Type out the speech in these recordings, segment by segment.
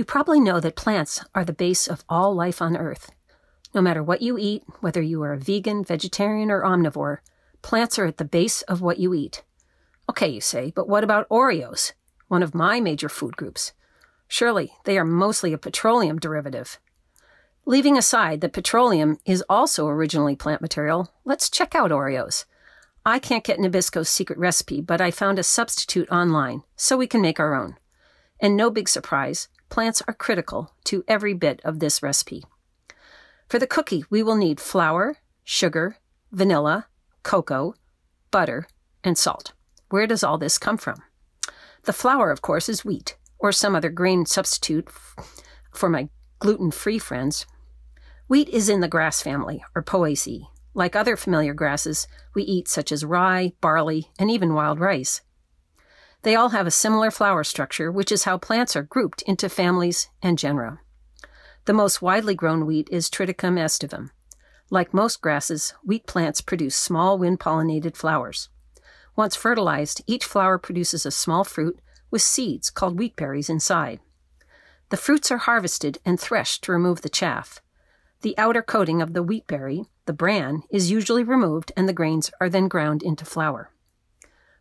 You probably know that plants are the base of all life on Earth. No matter what you eat, whether you are a vegan, vegetarian, or omnivore, plants are at the base of what you eat. Okay, you say, but what about Oreos? One of my major food groups. Surely they are mostly a petroleum derivative. Leaving aside that petroleum is also originally plant material, let's check out Oreos. I can't get Nabisco's secret recipe, but I found a substitute online, so we can make our own. And no big surprise, plants are critical to every bit of this recipe. For the cookie, we will need flour, sugar, vanilla, cocoa, butter, and salt. Where does all this come from? The flour, of course, is wheat or some other grain substitute for my gluten free friends. Wheat is in the grass family, or Poaceae. Like other familiar grasses, we eat such as rye, barley, and even wild rice. They all have a similar flower structure, which is how plants are grouped into families and genera. The most widely grown wheat is Triticum aestivum. Like most grasses, wheat plants produce small wind pollinated flowers. Once fertilized, each flower produces a small fruit with seeds called wheat berries inside. The fruits are harvested and threshed to remove the chaff. The outer coating of the wheat berry, the bran, is usually removed and the grains are then ground into flour.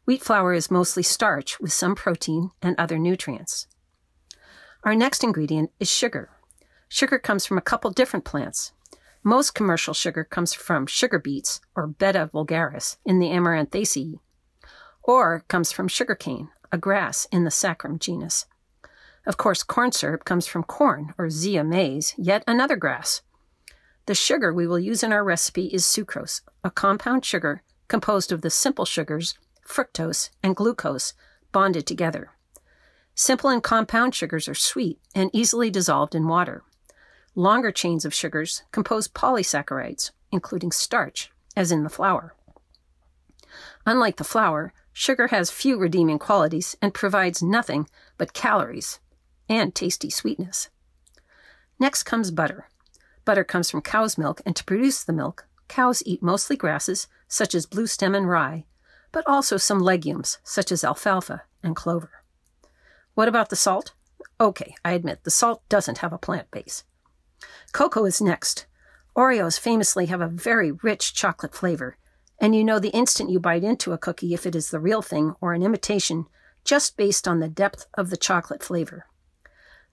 Wheat flour is mostly starch with some protein and other nutrients. Our next ingredient is sugar. Sugar comes from a couple different plants. Most commercial sugar comes from sugar beets, or Beta vulgaris, in the Amaranthaceae, or comes from sugarcane, a grass in the Saccharum genus. Of course, corn syrup comes from corn, or Zea mays, yet another grass. The sugar we will use in our recipe is sucrose, a compound sugar composed of the simple sugars, fructose and glucose, bonded together. Simple and compound sugars are sweet and easily dissolved in water. Longer chains of sugars compose polysaccharides, including starch, as in the flour. Unlike the flour, sugar has few redeeming qualities and provides nothing but calories and tasty sweetness. Next comes butter. Butter comes from cow's milk, and to produce the milk, cows eat mostly grasses, such as blue stem and rye, but also some legumes, such as alfalfa and clover. What about the salt? Okay, I admit the salt doesn't have a plant base. Cocoa is next. Oreos famously have a very rich chocolate flavor, and you know the instant you bite into a cookie if it is the real thing or an imitation, just based on the depth of the chocolate flavor.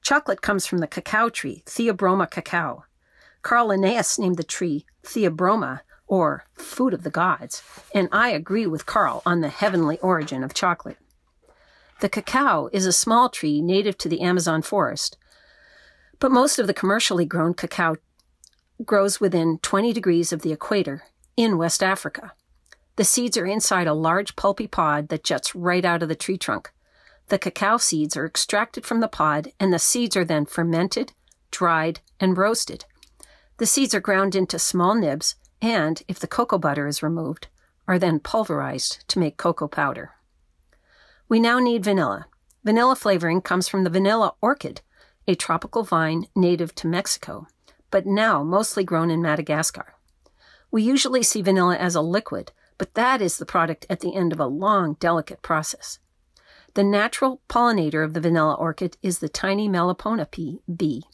Chocolate comes from the cacao tree, Theobroma cacao. Carl Linnaeus named the tree Theobroma, or food of the gods, and I agree with Carl on the heavenly origin of chocolate. The cacao is a small tree native to the Amazon forest, but most of the commercially grown cacao grows within 20 degrees of the equator in West Africa. The seeds are inside a large pulpy pod that juts right out of the tree trunk. The cacao seeds are extracted from the pod, and the seeds are then fermented, dried, and roasted. The seeds are ground into small nibs and, if the cocoa butter is removed, are then pulverized to make cocoa powder. We now need vanilla. Vanilla flavoring comes from the vanilla orchid, a tropical vine native to Mexico, but now mostly grown in Madagascar. We usually see vanilla as a liquid, but that is the product at the end of a long, delicate process. The natural pollinator of the vanilla orchid is the tiny Melipona bee.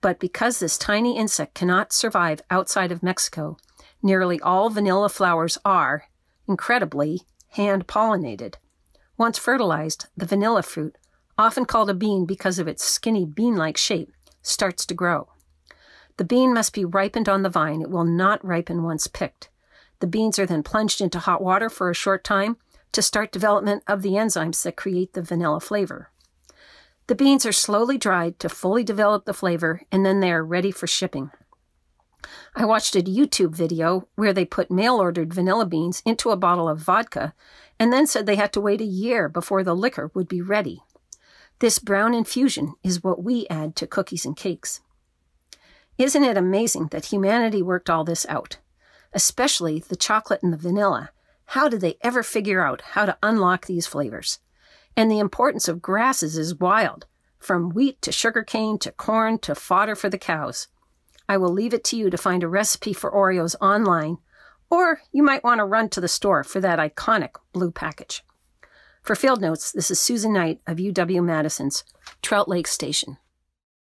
But because this tiny insect cannot survive outside of Mexico, nearly all vanilla flowers are, incredibly, hand pollinated. Once fertilized, the vanilla fruit, often called a bean because of its skinny bean like shape, starts to grow. The bean must be ripened on the vine. It will not ripen once picked. The beans are then plunged into hot water for a short time to start development of the enzymes that create the vanilla flavor. The beans are slowly dried to fully develop the flavor, and then they are ready for shipping. I watched a YouTube video where they put mail ordered vanilla beans into a bottle of vodka and then said they had to wait a year before the liquor would be ready. This brown infusion is what we add to cookies and cakes. Isn't it amazing that humanity worked all this out? Especially the chocolate and the vanilla. How did they ever figure out how to unlock these flavors? And the importance of grasses is wild, from wheat to sugarcane to corn to fodder for the cows. I will leave it to you to find a recipe for Oreos online, or you might want to run to the store for that iconic blue package. For Field Notes, this is Susan Knight of UW Madison's Trout Lake Station.